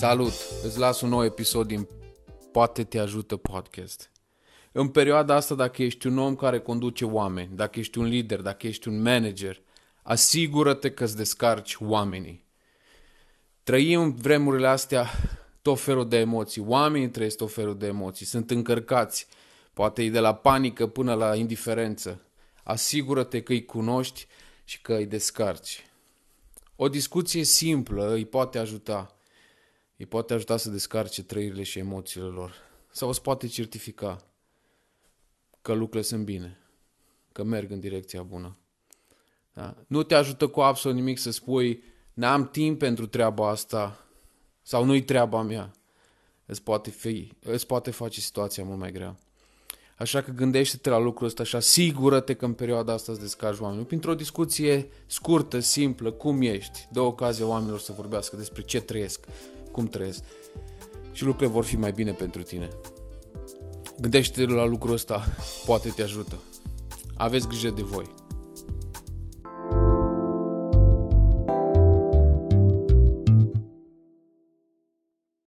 Salut! Îți las un nou episod din Poate te ajută podcast. În perioada asta, dacă ești un om care conduce oameni, dacă ești un lider, dacă ești un manager, asigură-te că îți descarci oamenii. Trăim vremurile astea tot felul de emoții. Oamenii trăiesc tot felul de emoții. Sunt încărcați. Poate e de la panică până la indiferență. Asigură-te că îi cunoști și că îi descarci. O discuție simplă îi poate ajuta. Îi poate ajuta să descarce trăirile și emoțiile lor. Sau îți poate certifica că lucrurile sunt bine, că merg în direcția bună. Da? Nu te ajută cu absolut nimic să spui n-am timp pentru treaba asta sau nu-i treaba mea. Îți poate, fi, îți poate face situația mult mai grea. Așa că gândește-te la lucrul ăsta și asigură-te că în perioada asta îți descarci oamenii. Printr-o discuție scurtă, simplă, cum ești, dă ocazia oamenilor să vorbească despre ce trăiesc, cum trăiesc. Și lucrurile vor fi mai bine pentru tine. Gândește-te la lucrul ăsta, poate te ajută. Aveți grijă de voi.